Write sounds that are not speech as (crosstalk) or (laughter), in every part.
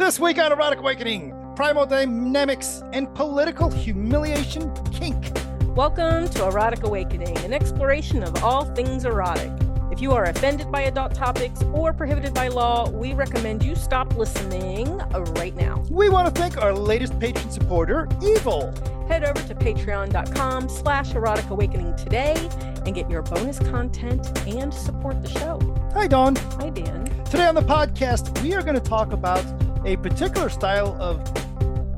This week on Erotic Awakening, primal dynamics and political humiliation kink. Welcome to Erotic Awakening, an exploration of all things erotic. If you are offended by adult topics or prohibited by law, we recommend you stop listening right now. We want to thank our latest patron supporter, Evil. Head over to patreon.com slash erotic awakening today and get your bonus content and support the show. Hi, Dawn. Hi, Dan. Today on the podcast, we are going to talk about a particular style of,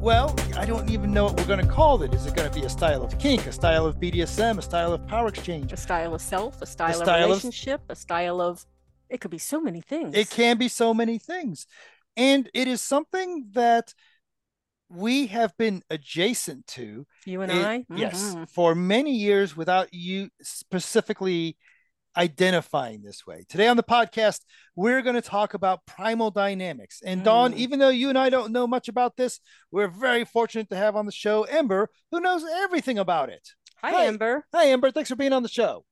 well, I don't even know what we're going to call it. Is it going to be a style of kink, a style of BDSM, a style of power exchange? A style of self, a style, style of of- relationship, a style of, it could be so many things. It can be so many things. And it is something that we have been adjacent to You and It- I? Yes, Mhm. for many years without you specifically identifying this way. Today on the podcast, we're going to talk about primal dynamics. And Dawn, Mm. even though you and I don't know much about this, we're very fortunate to have on the show Ember, who knows everything about it. Hi, Hi. Amber. Hi, Ember. Thanks for being on the show.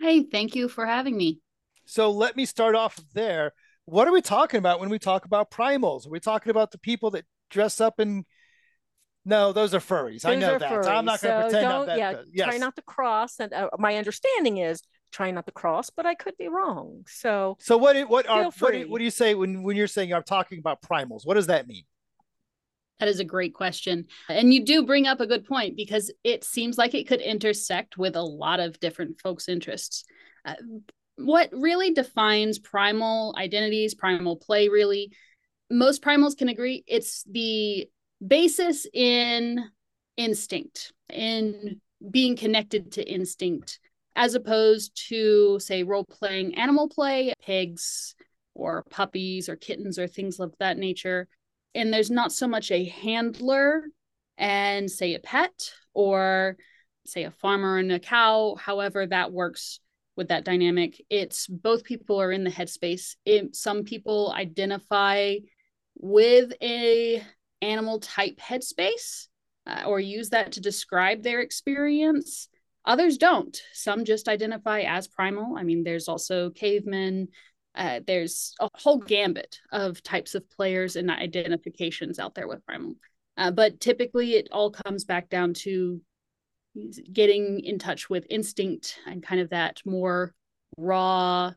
Hey, thank you for having me. So let me start off there. What are we talking about when we talk about primals? Are we talking about the people that dress up in? No, those are furries. I know are that. I'm not going to so pretend I'm don't- that. yeah, good. yes. Try not to cross. And uh, my understanding is try not to cross, but I could be wrong. So So what do- what are what do, free. what do you say when when you're saying I'm talking about primals? What does that mean? That is a great question. And you do bring up a good point because it seems like it could intersect with a lot of different folks' interests. Uh, what really defines primal identities, primal play, really, most primals can agree it's the basis in instinct, in being connected to instinct, as opposed to, say, role playing animal play, pigs or puppies or kittens or things of that nature. And there's not so much a handler and say a pet or say a farmer and a cow however that works with that dynamic. It's both people are in the headspace. It, some people identify with a animal type headspace uh, or use that to describe their experience others don't. Some just identify as primal. I mean there's also cavemen. Uh, there's a whole gambit of types of players and identifications out there with primal. Uh, but typically it all comes back down to getting in touch with instinct and kind of that more raw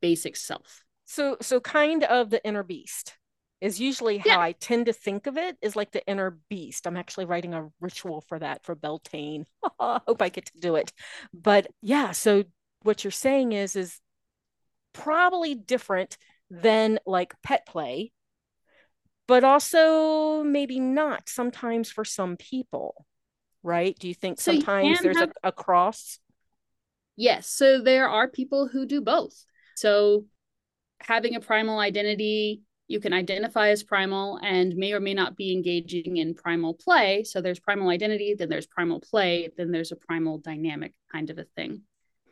basic self. So so kind of the inner beast is usually how Yeah. I tend to think of it is like the inner beast. I'm actually writing a ritual for that for Beltane. (laughs) Hope I get to do it. But yeah, so what you're saying is is probably different than like pet play, but also maybe not sometimes for some people, right? Do you think So sometimes can there's have- a, a cross? Yes. So there are people who do both. So having a primal identity, you can identify as primal and may or may not be engaging in primal play. So there's primal identity, then there's primal play, then there's a primal dynamic kind of a thing.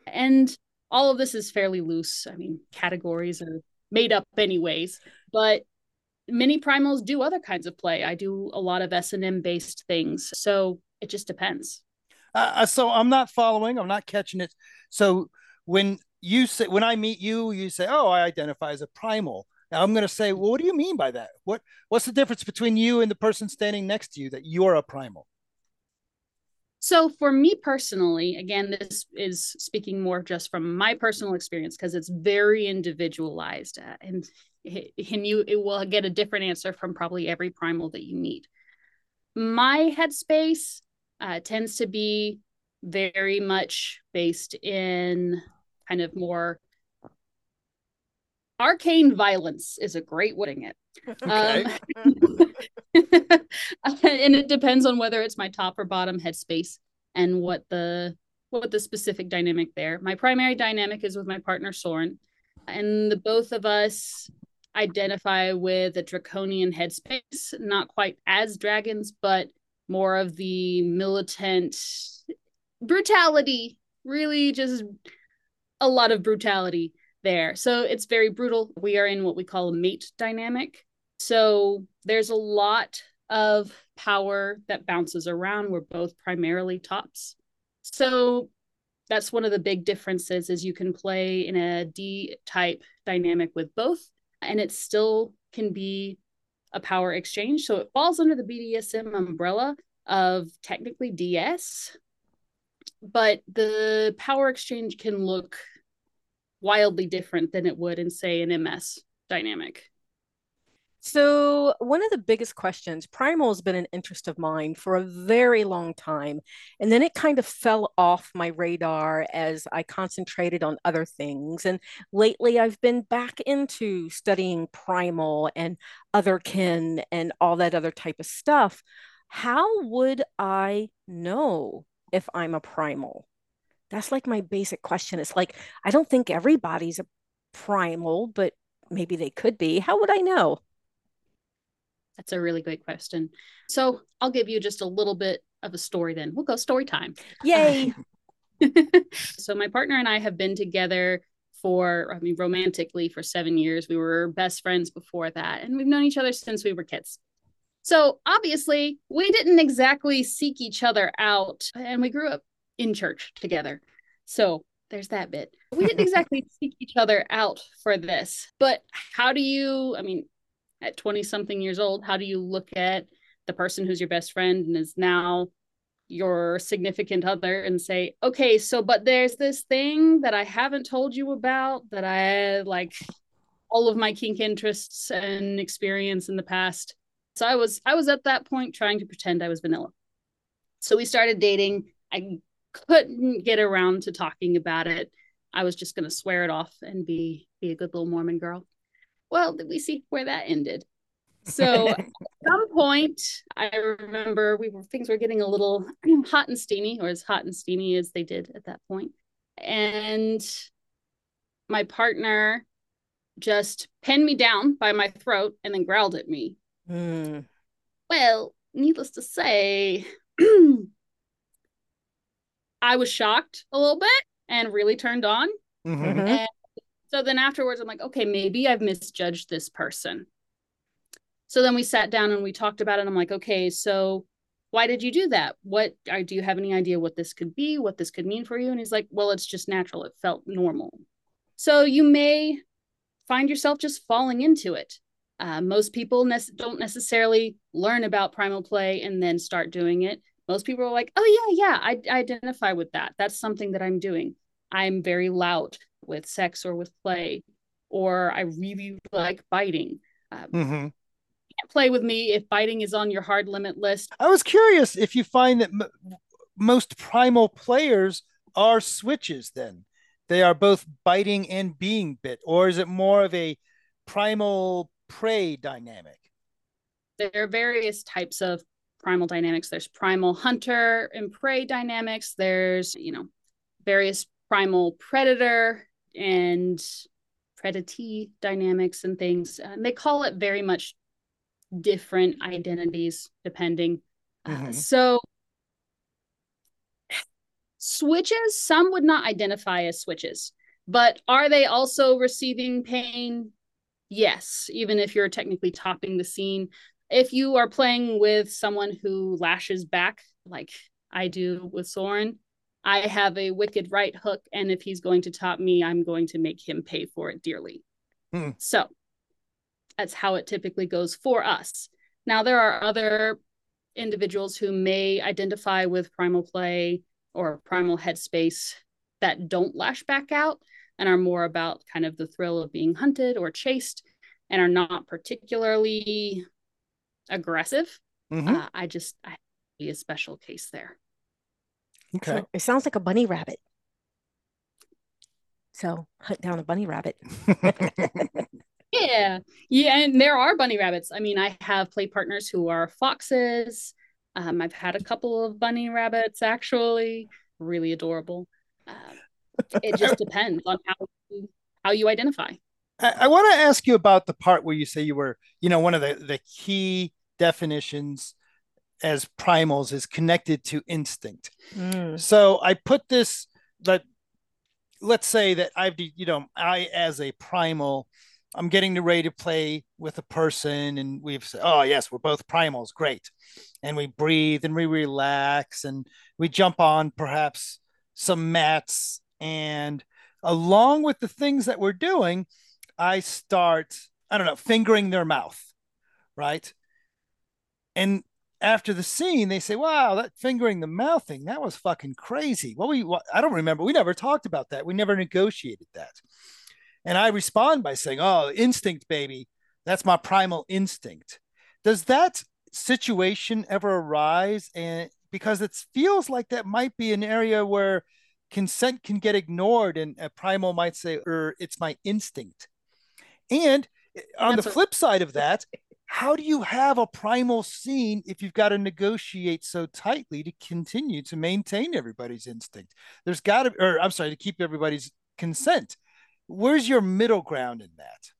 And all of this is fairly loose. I mean, categories are made up anyways, but many primals do other kinds of play. I do a lot of S&M based things. So it just depends. Uh, uh, so I'm not following. I'm not catching it. So when you say when I meet you, you say, "Oh, I identify as a primal." Now I'm going to say, "Well, what do you mean by that? What what's the difference between you and the person standing next to you that you're a primal?" So for me personally, again, this is speaking more just from my personal experience because it's very individualized, uh, and and you it will get a different answer from probably every primal that you meet. My headspace uh, tends to be very much based in kind of more arcane violence is a great wording it. (laughs) Okay. Um, (laughs) and it depends on whether it's my top or bottom headspace and what the what the specific dynamic there. My primary dynamic is with my partner Soren, and the both of us identify with a draconian headspace, not quite as dragons, but more of the militant brutality, really just a lot of brutality there. So it's very brutal. We are in what we call a mate dynamic. So there's a lot of power that bounces around. We're both primarily tops. So that's one of the big differences is you can play in a D type dynamic with both and it still can be a power exchange. So it falls under the BDSM umbrella of technically DS, but the power exchange can look wildly different than it would in, say, an MS dynamic. So, one of the biggest questions, primal has been an interest of mine for a very long time. And then it kind of fell off my radar as I concentrated on other things. And lately, I've been back into studying primal and other kin and all that other type of stuff. How would I know if I'm a primal? That's like my basic question. It's like, I don't think everybody's a primal, but maybe they could be. How would I know? That's a really great question. So I'll give you just a little bit of a story then. We'll go story time. Yay. (laughs) so my partner and I have been together for, I mean, romantically for seven years. We were best friends before that, and we've known each other since we were kids. So obviously, we didn't exactly seek each other out, and we grew up in church together. So there's that bit. We didn't exactly (laughs) seek each other out for this. But how do you, I mean, at 20 something years old, how do you look at the person who's your best friend and is now your significant other and say, okay, so, but there's this thing that I haven't told you about that I like all of my kink interests and experience in the past. So I was, I was at that point trying to pretend I was vanilla. So we started dating. I couldn't get around to talking about it. I was just going to swear it off and be, be a good little Mormon girl well, did we see where that ended? So (laughs) at some point, I remember we were things were getting a little (clears throat) hot and steamy, or as hot and steamy as they did at that point. And my partner just pinned me down by my throat and then growled at me. Mm. Well, needless to say, (clears throat) I was shocked a little bit and really turned on. Mm-hmm. And so then afterwards, I'm like, okay, maybe I've misjudged this person. So then we sat down and we talked about it. I'm like, okay, so why did you do that? What do you have any idea what this could be, what this could mean for you? And he's like, well, it's just natural. It felt normal. So you may find yourself just falling into it. Uh, most people ne- don't necessarily learn about primal play and then start doing it. Most people are like, oh, yeah, yeah, I, I identify with that. That's something that I'm doing. I'm very loud with sex or with play, or I really like biting. Um, mm-hmm. Can't play with me if biting is on your hard limit list. I was curious if you find that m- most primal players are switches. Then they are both biting and being bit, or is it more of a primal prey dynamic? There are various types of primal dynamics. There's primal hunter and prey dynamics. There's you know various primal predator and predatory dynamics and things. Uh, they call it very much different identities depending. Uh, mm-hmm. Uh, so switches, some would not identify as switches, but are they also receiving pain? Yes, even if you're technically topping the scene. If you are playing with someone who lashes back, like I do with Soren, I have a wicked right hook, and if he's going to top me, I'm going to make him pay for it dearly. Hmm. So that's how it typically goes for us. Now, there are other individuals who may identify with primal play or primal headspace that don't lash back out and are more about kind of the thrill of being hunted or chased and are not particularly aggressive. Mm-hmm. Uh, I just I be a special case there. Okay. So it sounds like a bunny rabbit. So hunt down a bunny rabbit. (laughs) yeah. Yeah. And there are bunny rabbits. I mean, I have play partners who are foxes. Um, I've had a couple of bunny rabbits actually, really adorable. Uh, it just (laughs) depends on how you, how you identify. I, I want to ask you about the part where you say you were, you know, one of the, the key definitions as primals is connected to instinct. Mm. So I put this that let's say that I've you know I as a primal I'm getting ready to play with a person and we've said oh yes we're both primals great and we breathe and we relax and we jump on perhaps some mats and along with the things that we're doing I start I don't know fingering their mouth right? And after the scene, they say, "Wow, that fingering the mouth thing, that was fucking crazy." What we, what, I don't remember. We never talked about that. We never negotiated that. And I respond by saying, "Oh, instinct, baby. That's my primal instinct." Does that situation ever arise? And because it feels like that might be an area where consent can get ignored, and a primal might say, "Er, it's my instinct." And on That's the flip side of that, how do you have a primal scene if you've got to negotiate so tightly to continue to maintain everybody's instinct? There's got to, or I'm sorry, to keep everybody's consent. Where's your middle ground in that?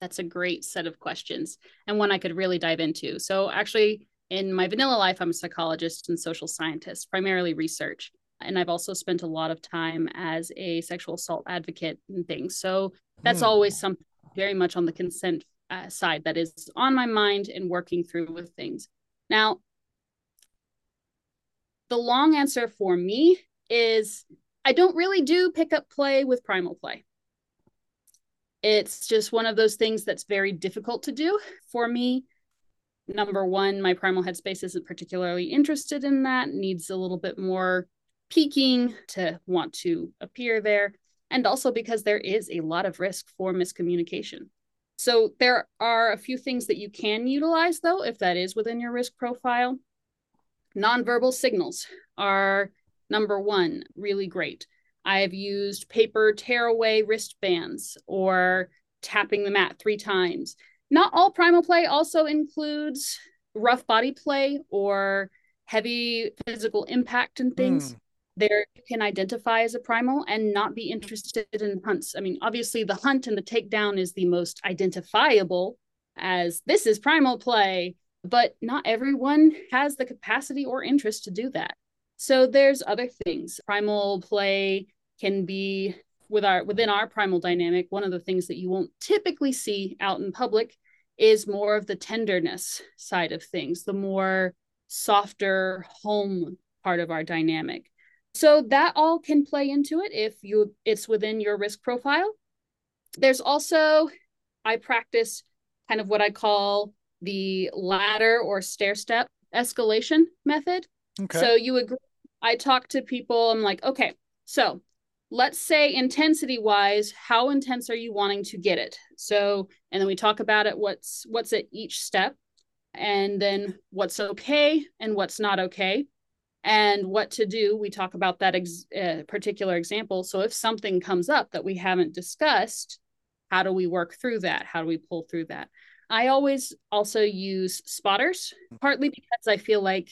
That's a great set of questions and one I could really dive into. So, actually, in my vanilla life, I'm a psychologist and social scientist, primarily research. And I've also spent a lot of time as a sexual assault advocate and things. So, that's hmm. always something very much on the consent uh, side that is on my mind and working through with things. Now, the long answer for me is I don't really do pickup play with primal play. It's just one of those things that's very difficult to do for me. Number one, my primal headspace isn't particularly interested in that, needs a little bit more peaking to want to appear there. And also because there is a lot of risk for miscommunication. So there are a few things that you can utilize though, if that is within your risk profile. Nonverbal signals are number one, really great. I've used paper tearaway wristbands or tapping the mat three times. Not all primal play also includes rough body play or heavy physical impact and things. Mm there can identify as a primal and not be interested in hunts. I mean, obviously, the hunt and the takedown is the most identifiable as this is primal play, but not everyone has the capacity or interest to do that. So there's other things. Primal play can be with our within our primal dynamic. One of the things that you won't typically see out in public is more of the tenderness side of things, the more softer home part of our dynamic so that all can play into it if you it's within your risk profile. There's also I practice kind of what I call the ladder or stair step escalation method. Okay. So you agree I talk to people I'm like, "Okay, so let's say intensity wise how intense are you wanting to get it so and then we talk about it what's what's at each step and then what's okay and what's not okay and what to do. We talk about that ex- uh, particular example. So if something comes up that we haven't discussed, how do we work through that? How do we pull through that? I always also use spotters, partly because I feel like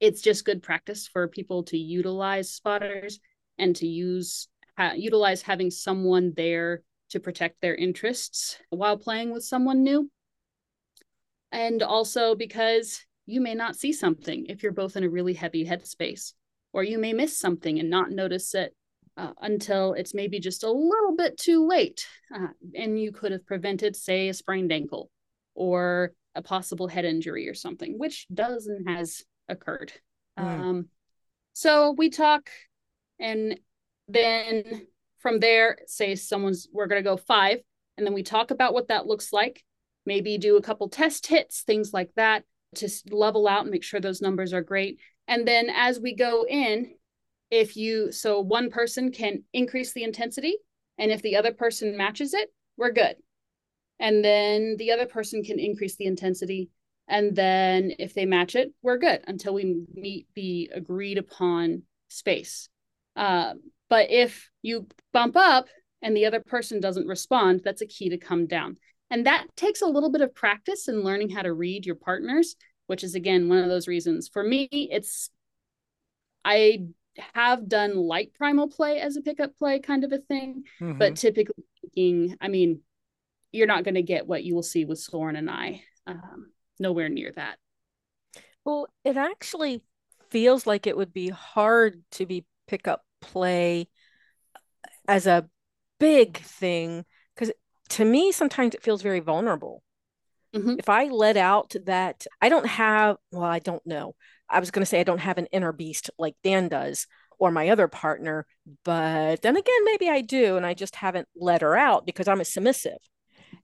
it's just good practice for people to utilize spotters and to use ha- utilize having someone there to protect their interests while playing with someone new. And also because you may not see something if you're both in a really heavy headspace, or you may miss something and not notice it uh, until it's maybe just a little bit too late. Uh, and you could have prevented, say, a sprained ankle or a possible head injury or something, which does and has occurred. Mm. Um, so we talk, and then from there, say someone's, we're going to go five, and then we talk about what that looks like. Maybe do a couple test hits, things like that to level out and make sure those numbers are great. And then as we go in, if you, so one person can increase the intensity, and if the other person matches it, we're good. And then the other person can increase the intensity. And then if they match it, we're good until we meet the agreed upon space. Uh, but if you bump up and the other person doesn't respond, that's a key to come down. And that takes a little bit of practice and learning how to read your partners, which is again one of those reasons. For me, it's I have done light primal play as a pickup play kind of a thing, mm-hmm. but typically speaking, I mean, you're not going to get what you will see with Soren and I. Um, nowhere near that. Well, it actually feels like it would be hard to be pickup play as a big thing to me, sometimes it feels very vulnerable. Mm-hmm. If I let out that I don't have, well, I don't know. I was going to say I don't have an inner beast like Dan does or my other partner, but then again, maybe I do. And I just haven't let her out because I'm a submissive.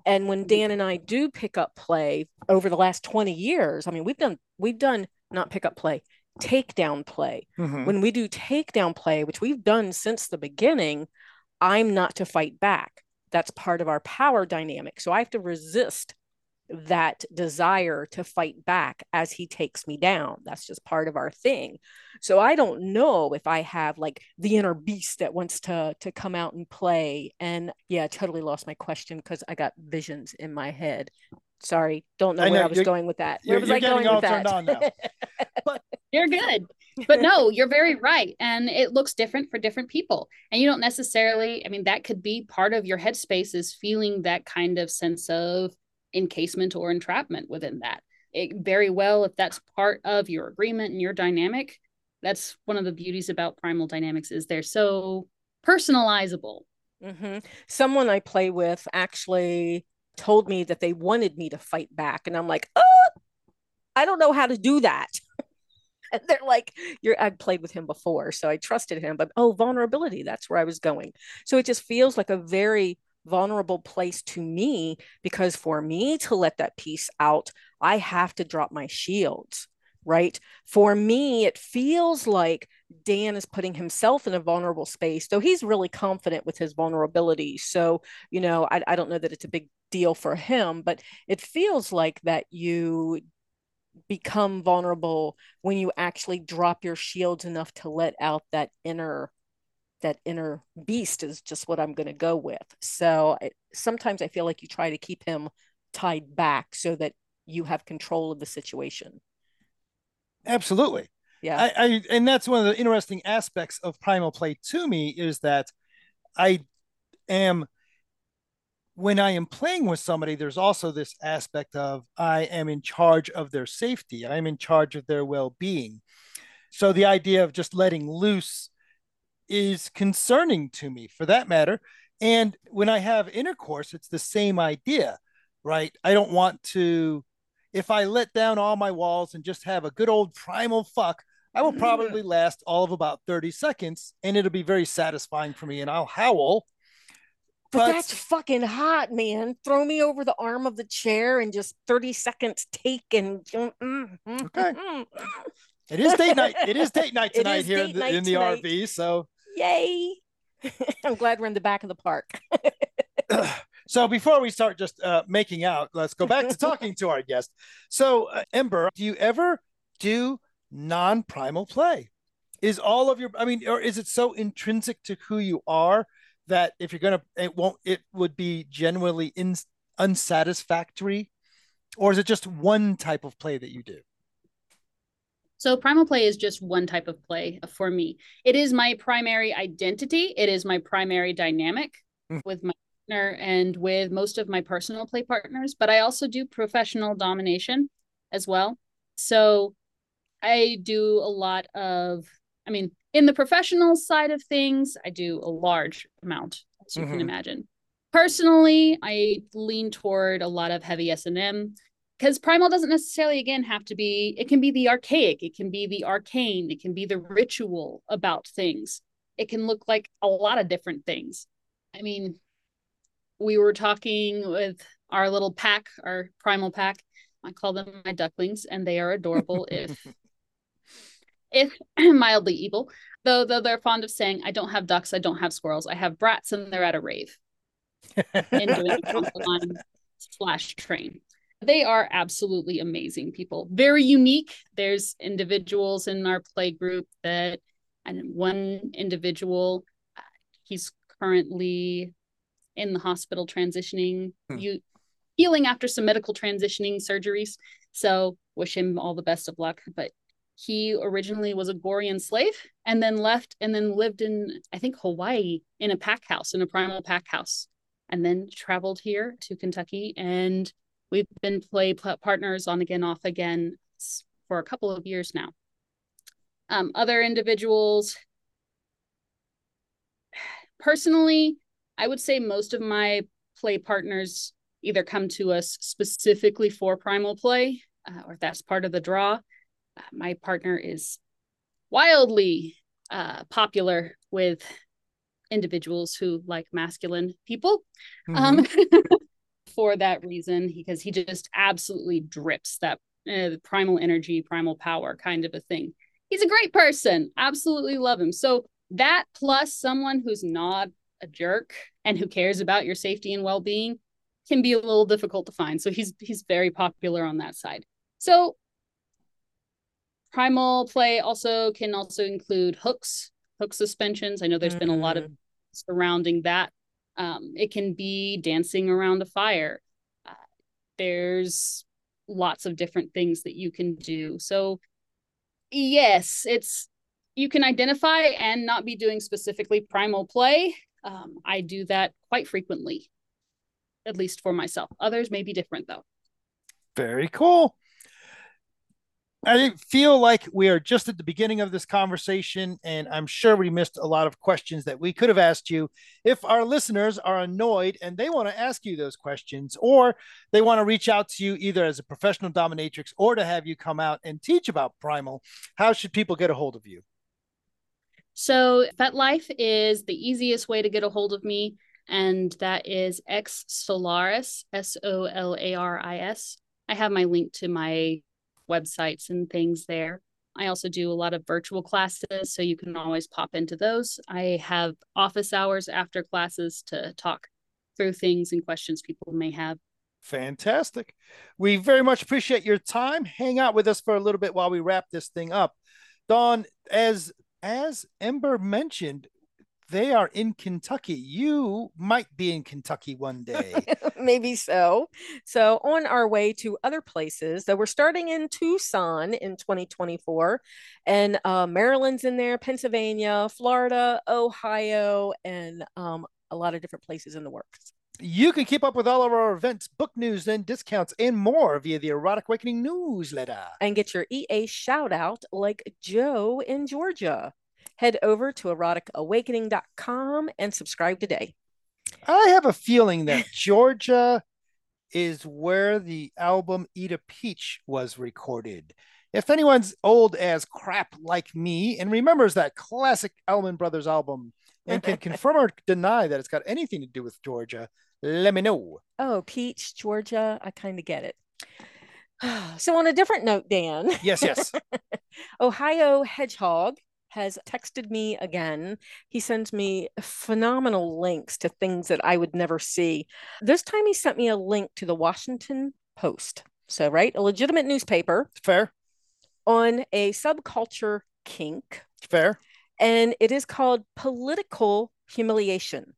And when Dan and I do pick up play over the last 20 years, I mean, we've done, we've done not pick up play, takedown play. Mhm. When we do takedown play, which we've done since the beginning, I'm not to fight back. That's part of our power dynamic. So I have to resist that desire to fight back as he takes me down. That's just part of our thing. So I don't know if I have like the inner beast that wants to to come out and play. And yeah, I totally lost my question because I got visions in my head. Sorry, don't know, I where I was going with that. Where you're- was you're I getting going all with that? turned on now. (laughs) You're good. But no, (laughs) you're very right. And it looks different for different people. And you don't necessarily, I mean, that could be part of your headspace is feeling that kind of sense of encasement or entrapment within that. It very well, if that's part of your agreement and your dynamic, that's one of the beauties about primal dynamics is they're so personalizable. hmm Someone I play with actually told me that they wanted me to fight back, and I'm like, oh, I don't know how to do that. (laughs) and (laughs) they're like, "You're." I've played with him before, so I trusted him. But oh, vulnerability. That's where I was going. So it just feels like a very vulnerable place to me because for me to let that piece out, I have to drop my shields. Right. For me, it feels like Dan is putting himself in a vulnerable space, though he's really confident with his vulnerability. So, you know, I, I don't know that it's a big deal for him, but it feels like that you become vulnerable when you actually drop your shields enough to let out that inner that inner beast is just what I'm going to go with. So I, sometimes I feel like you try to keep him tied back so that you have control of the situation. Absolutely. Yeah. I, I and that's one of the interesting aspects of primal play to me is that I am when I am playing with somebody, there's also this aspect of I am in charge of their safety. I'm in charge of their well-being. So the idea of just letting loose is concerning to me for that matter. And when I have intercourse, it's the same idea, right? I don't want to if I let down all my walls and just have a good old primal fuck, I will (laughs) probably last all of about 30 seconds and it'll be very satisfying for me and I'll howl. But, But- that's fucking hot, man. Throw me over the arm of the chair and just 30 seconds take and mm, mm, Okay. mm. It is date night. It is date night (laughs) tonight here in the, in the. RV. So Yay. (laughs) I'm glad we're in the back of the park. (laughs) (clears throat) so before we start just uh, making out, let's go back to talking to our guest. So uh, Ember, do you ever do non-primal play? Is all of your I mean, or is it so intrinsic to who you are that if you're gonna it won't it would be genuinely in, unsatisfactory? Or is it just one type of play that you do? So primal play is just one type of play for me. It is my primary identity. It is my primary dynamic Mm. with my partner and with most of my personal play partners, but I also do professional domination as well. So I do a lot of I mean, in the professional side of things, I do a large amount, as you Mhm. can imagine. Personally, I lean toward a lot of heavy S&M because primal doesn't necessarily again have to be it can be the archaic it can be the arcane it can be the ritual about things it can look like a lot of different things i mean we were talking with our little pack our primal pack i call them my ducklings and they are (laughs) adorable if if (clears throat) mildly evil though though they're fond of saying i don't have ducks i don't have squirrels i have brats and they're at a rave. And doing concubine slash train. They are absolutely amazing people. Very unique. There's individuals in our play group that and one individual uh, he's currently in the hospital transitioning Hmm. you healing after some medical transitioning surgeries. So wish him all the best of luck but he originally was a Gorian slave and then left and then lived in I think Hawaii in a pack house in a primal pack house and then traveled here to Kentucky. And we've been play partners on again off again for a couple of years now. Um, other individuals personally i would say most of my play partners either come to us specifically for primal play uh, or that's part of the draw my partner is wildly uh, popular with individuals who like masculine people Mm-hmm. um, (laughs) for that reason because he just absolutely drips that uh, primal energy, primal power kind of a thing. He's a great person. Absolutely love him. So that plus someone who's not a jerk and who cares about your safety and well-being can be a little difficult to find. So he's he's very popular on that side. So primal play also can also include hooks, hook suspensions. I know there's mm-hmm. been a lot of mm. surrounding that. Um, it can be dancing around a fire. Uh, there's lots of different things that you can do. So yes, it's you can identify and not be doing specifically primal play. Um, I do that quite frequently, at least for myself. Others may be different though. Very cool. I feel like we are just at the beginning of this conversation, and I'm sure we missed a lot of questions that we could have asked you. If our listeners are annoyed and they want to ask you those questions, or they want to reach out to you either as a professional dominatrix or to have you come out and teach about Primal, how should people get a hold of you? So, FetLife is the easiest way to get a hold of me, and that is X Solaris, S O L A R I S. I have my link to my websites and things there. I also do a lot of virtual classes, so you can always pop into those. I have office hours after classes to talk through things and questions people may have. Fantastic. We very much appreciate your time. Hang out with us for a little bit while we wrap this thing up. Dawn, as as Ember mentioned, they are in Kentucky. You might be in Kentucky one (laughs) day. Maybe so. So, on our way to other places, so we're starting in Tucson in 2024, and uh, Maryland's in there, Pennsylvania, Florida, Ohio, and um, a lot of different places in the works. You can keep up with all of our events, book news, and discounts, and more via the Erotic Awakening newsletter. And get your EA shout out like Joe in Georgia head over to eroticawakening.com and subscribe today. I have a feeling that (laughs) Georgia is where the album Eat a Peach was recorded. If anyone's old as crap like me and remembers that classic Allman Brothers album and can (laughs) confirm or deny that it's got anything to do with Georgia, let me know. Oh, Peach, Georgia, I kind of get it. (sighs) So, on a different note, Dan. Yes, yes. (laughs) Ohio Hedgehog has texted me again. He sends me phenomenal links to things that I would never see. This time he sent me a link to the Washington Post. So, right, a legitimate newspaper. Fair. On a subculture kink. Fair. And it is called political humiliation.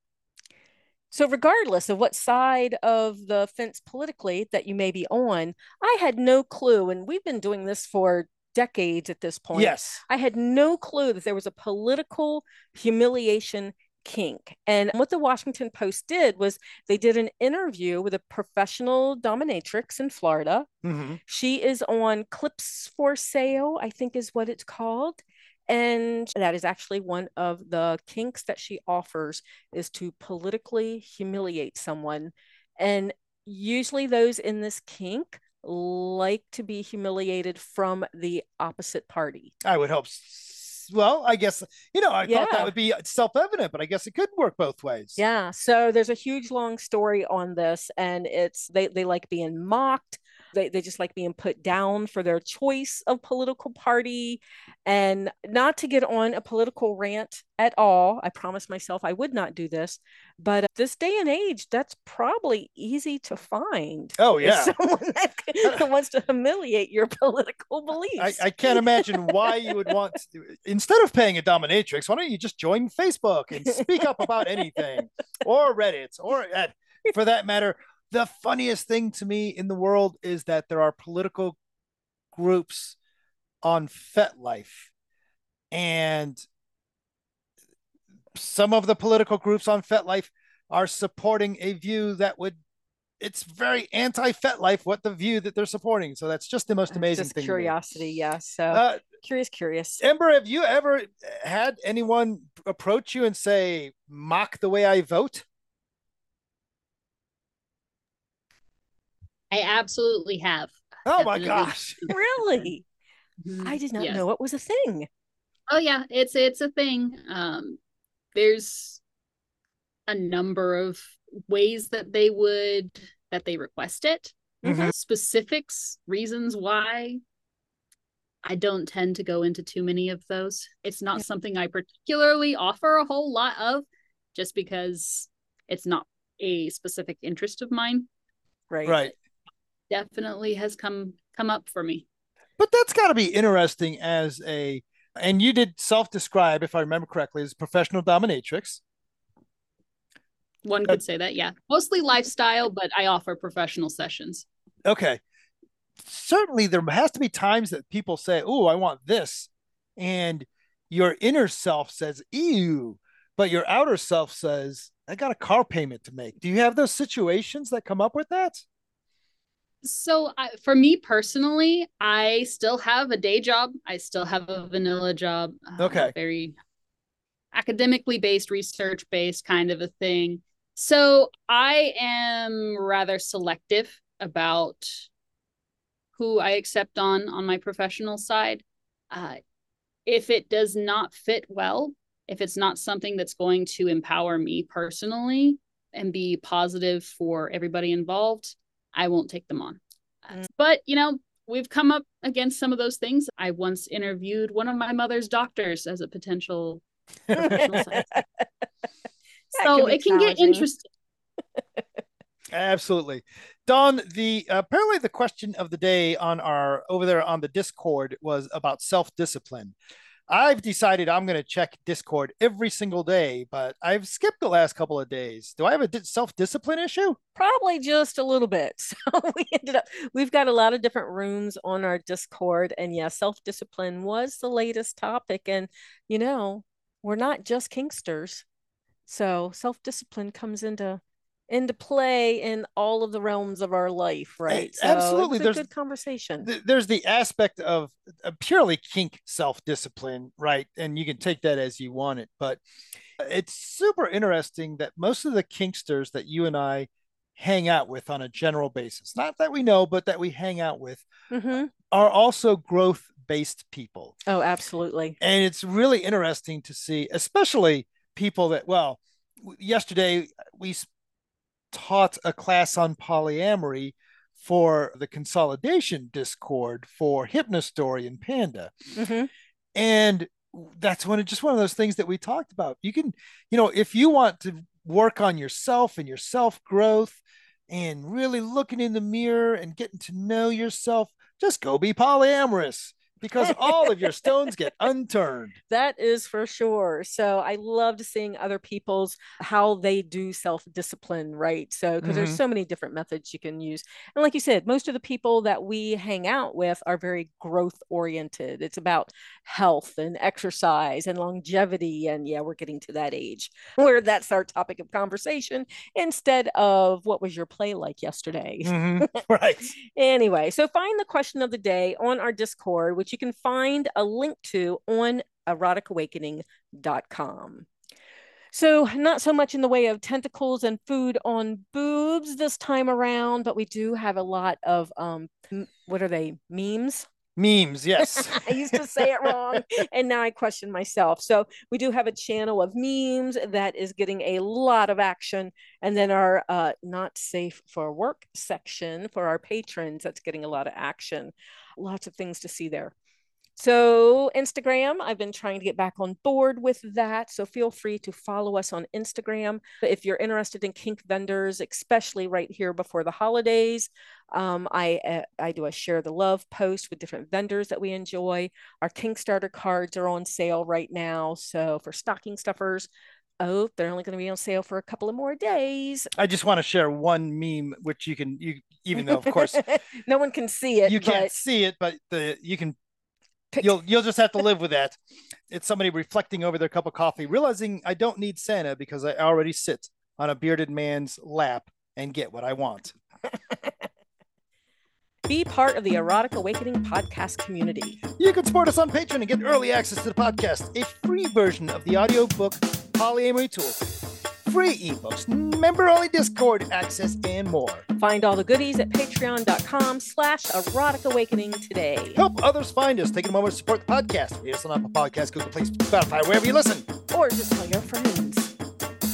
So, regardless of what side of the fence politically that you may be on, I had no clue. And we've been doing this for decades at this point. Yes. I had no clue that there was a political humiliation kink. And what the Washington Post did was they did an interview with a professional dominatrix in Florida. Mm-hmm. She is on Clips for Sale, I think is what it's called. And that is actually one of the kinks that she offers is to politically humiliate someone. And usually those in this kink like to be humiliated from the opposite party. I would hope. Well, I guess, you know, I yeah. thought that would be self evident, but I guess it could work both ways. Yeah. So there's a huge long story on this, and it's they, they like being mocked they, they just like being put down for their choice of political party. And not to get on a political rant at all. I promised myself I would not do this. But uh, this day and age, that's probably easy to find. Oh, yeah. Someone (laughs) that uh, (laughs) wants to humiliate your political beliefs. I, I can't imagine why you would want, to, instead of paying a dominatrix, why don't you just join Facebook and speak up about anything or Reddit or for that matter, the funniest thing to me in the world is that there are political groups on FetLife, and some of the political groups on FetLife are supporting a view that would it's very anti FetLife what the view that they're supporting. So that's just the most amazing just thing. Curiosity, yeah. So uh, curious, curious. Ember, have you ever had anyone approach you and say, mock the way I vote? I absolutely have. Oh my gosh. (laughs) really? Mm-hmm. I did not yes. know it was a thing. Oh yeah, it's it's a thing. Um there's a number of ways that they would that they request it. Mhm. Specifics, reasons why. I don't tend to go into too many of those. It's not Yeah. something I particularly offer a whole lot of just because it's not a specific interest of mine. Right. Right. Definitely has come come up for me. But that's got to be interesting as a, and you did self describe, if I remember correctly, as professional dominatrix. One Uh, could say that, yeah. Mostly lifestyle, but I offer professional sessions. Okay. Certainly, there has to be times that people say, Oh, I want this. And your inner self says, Ew. But your outer self says, I got a car payment to make. Do you have those situations that come up with that? So, I, for me personally, I still have a day job. I still have a vanilla job. uh, Okay. Very academically based, research based kind of a thing. So, I am rather selective about who I accept on on my professional side. Uh, if it does not fit well, if it's not something that's going to empower me personally and be positive for everybody involved, I won't take them on. Uh, Mm. But, you know, we've come up against some of those things. I once interviewed one of my mother's doctors as a potential professional (laughs) so can it can get interesting. Absolutely. Dawn, the apparently the question of the day on our over there on the Discord was about self-discipline. I've decided I'm going to check Discord every single day, but I've skipped the last couple of days. Do I have a di- self-discipline issue? Probably just a little bit. (laughs) So we ended up, we've got a lot of different rooms on our Discord. And yeah, self discipline was the latest topic. And, you know, we're not just Kinksters. So self discipline comes into into play in all of the realms of our life, right? So absolutely. It's a There's- good conversation. Th- There's the aspect of a purely kink self-discipline, right? And you can mm-hmm. take that as you want it, but uh, it's super interesting that most of the kinksters that you and I hang out with on a general basis, not that we know, but that we hang out with, hmm are also growth based people. Oh, absolutely. And it's really interesting to see, especially people that, well, yesterday we taught a class on polyamory for the consolidation discord for hypnostory and panda. Hmm and that's one of just one of those things that we talked about. You can you know if you want to work on yourself and your self growth and really looking in the mirror and getting to know yourself just go be polyamorous because all of your stones get unturned (laughs) That is for sure. So I loved seeing other people's how they do self discipline, right? So because Mhm. there's so many different methods you can use. And like you said, most of the people that we hang out with are very growth oriented. It's about health and exercise and longevity. And yeah, we're getting to that age (laughs) where that's our topic of conversation instead of what was your play like yesterday. Mhm. (laughs) right Anyway, so find the question of the day on our Discord, which you can find a link to on eroticawakening.com. So, not so much in the way of tentacles and food on boobs this time around, but we do have a lot of um, what are they? Memes. memes yes (laughs) I used to say it wrong (laughs) and now I question myself. So we do have a channel of memes that is getting a lot of action. And then our uh, not safe for work section for our patrons, that's getting a lot of action. Lots of things to see there. So, Instagram, I've been trying to get back on board with that. So, feel free to follow us on Instagram. If you're interested in kink vendors, especially right here before the holidays, um, I, uh, I do a share the love post with different vendors that we enjoy. Our Kink Starter cards are on sale right now. So, for stocking stuffers, oh, they're only going to be on sale for a couple of more days. i just want to share one meme which you can you even though of course (laughs) no one can see it. you can't see it but the you can pic- you'll you'll just have to live with that. It's somebody reflecting over their cup of coffee, realizing I don't need Santa because I already sit on a bearded man's lap and get what I want. (laughs) Be part of the Erotic Awakening podcast community. You can support us on Patreon and get early access to the podcast, a free version of the audiobook Polyamory Toolkit, free ebooks, member-only Discord access, and more. Find all the goodies at patreon.com slash erotic awakening today. Help others find us. Take a moment to support the podcast. Rate us on Apple Podcasts, Google Play, Spotify, wherever you listen. Or just tell your friends.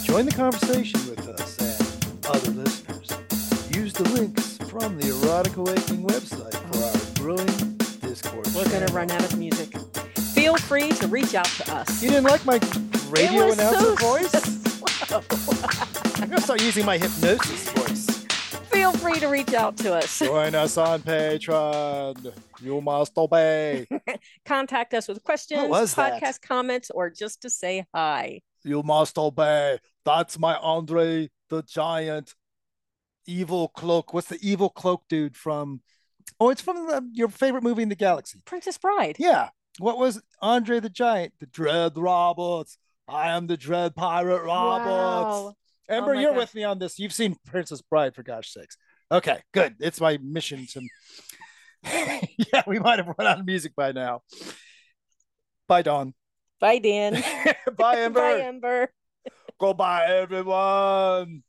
Join the conversation with us and other listeners. use the links from the Erotic Awakening website for our growing Discord. We're going to run out of music. Feel free to reach out to us. You didn't like my radio announcer so voice? (laughs) (laughs) I'm gonna start using my hypnosis voice. Feel free to reach out to us. Join us on Patreon. You must obey. (laughs) Contact us with questions, was that? podcast comments, or just to say hi. You must obey. That's my Andre the Giant evil cloak. What's the evil cloak dude from? Oh, it's from the, your favorite movie in the galaxy. Princess Bride. Yeah. What was Andre the Giant? The Dread Roberts. I am the Dread Pirate Roberts. Wow. Oh Ember, my you're gosh. with me on this. You've seen Princess Bride, for gosh sakes. Okay, good. It's my mission to. (laughs) yeah, we might have run out of music by now. Bye, Dawn. Bye, Dan. (laughs) Bye, Ember. (laughs) Bye, Ember. Goodbye, everyone.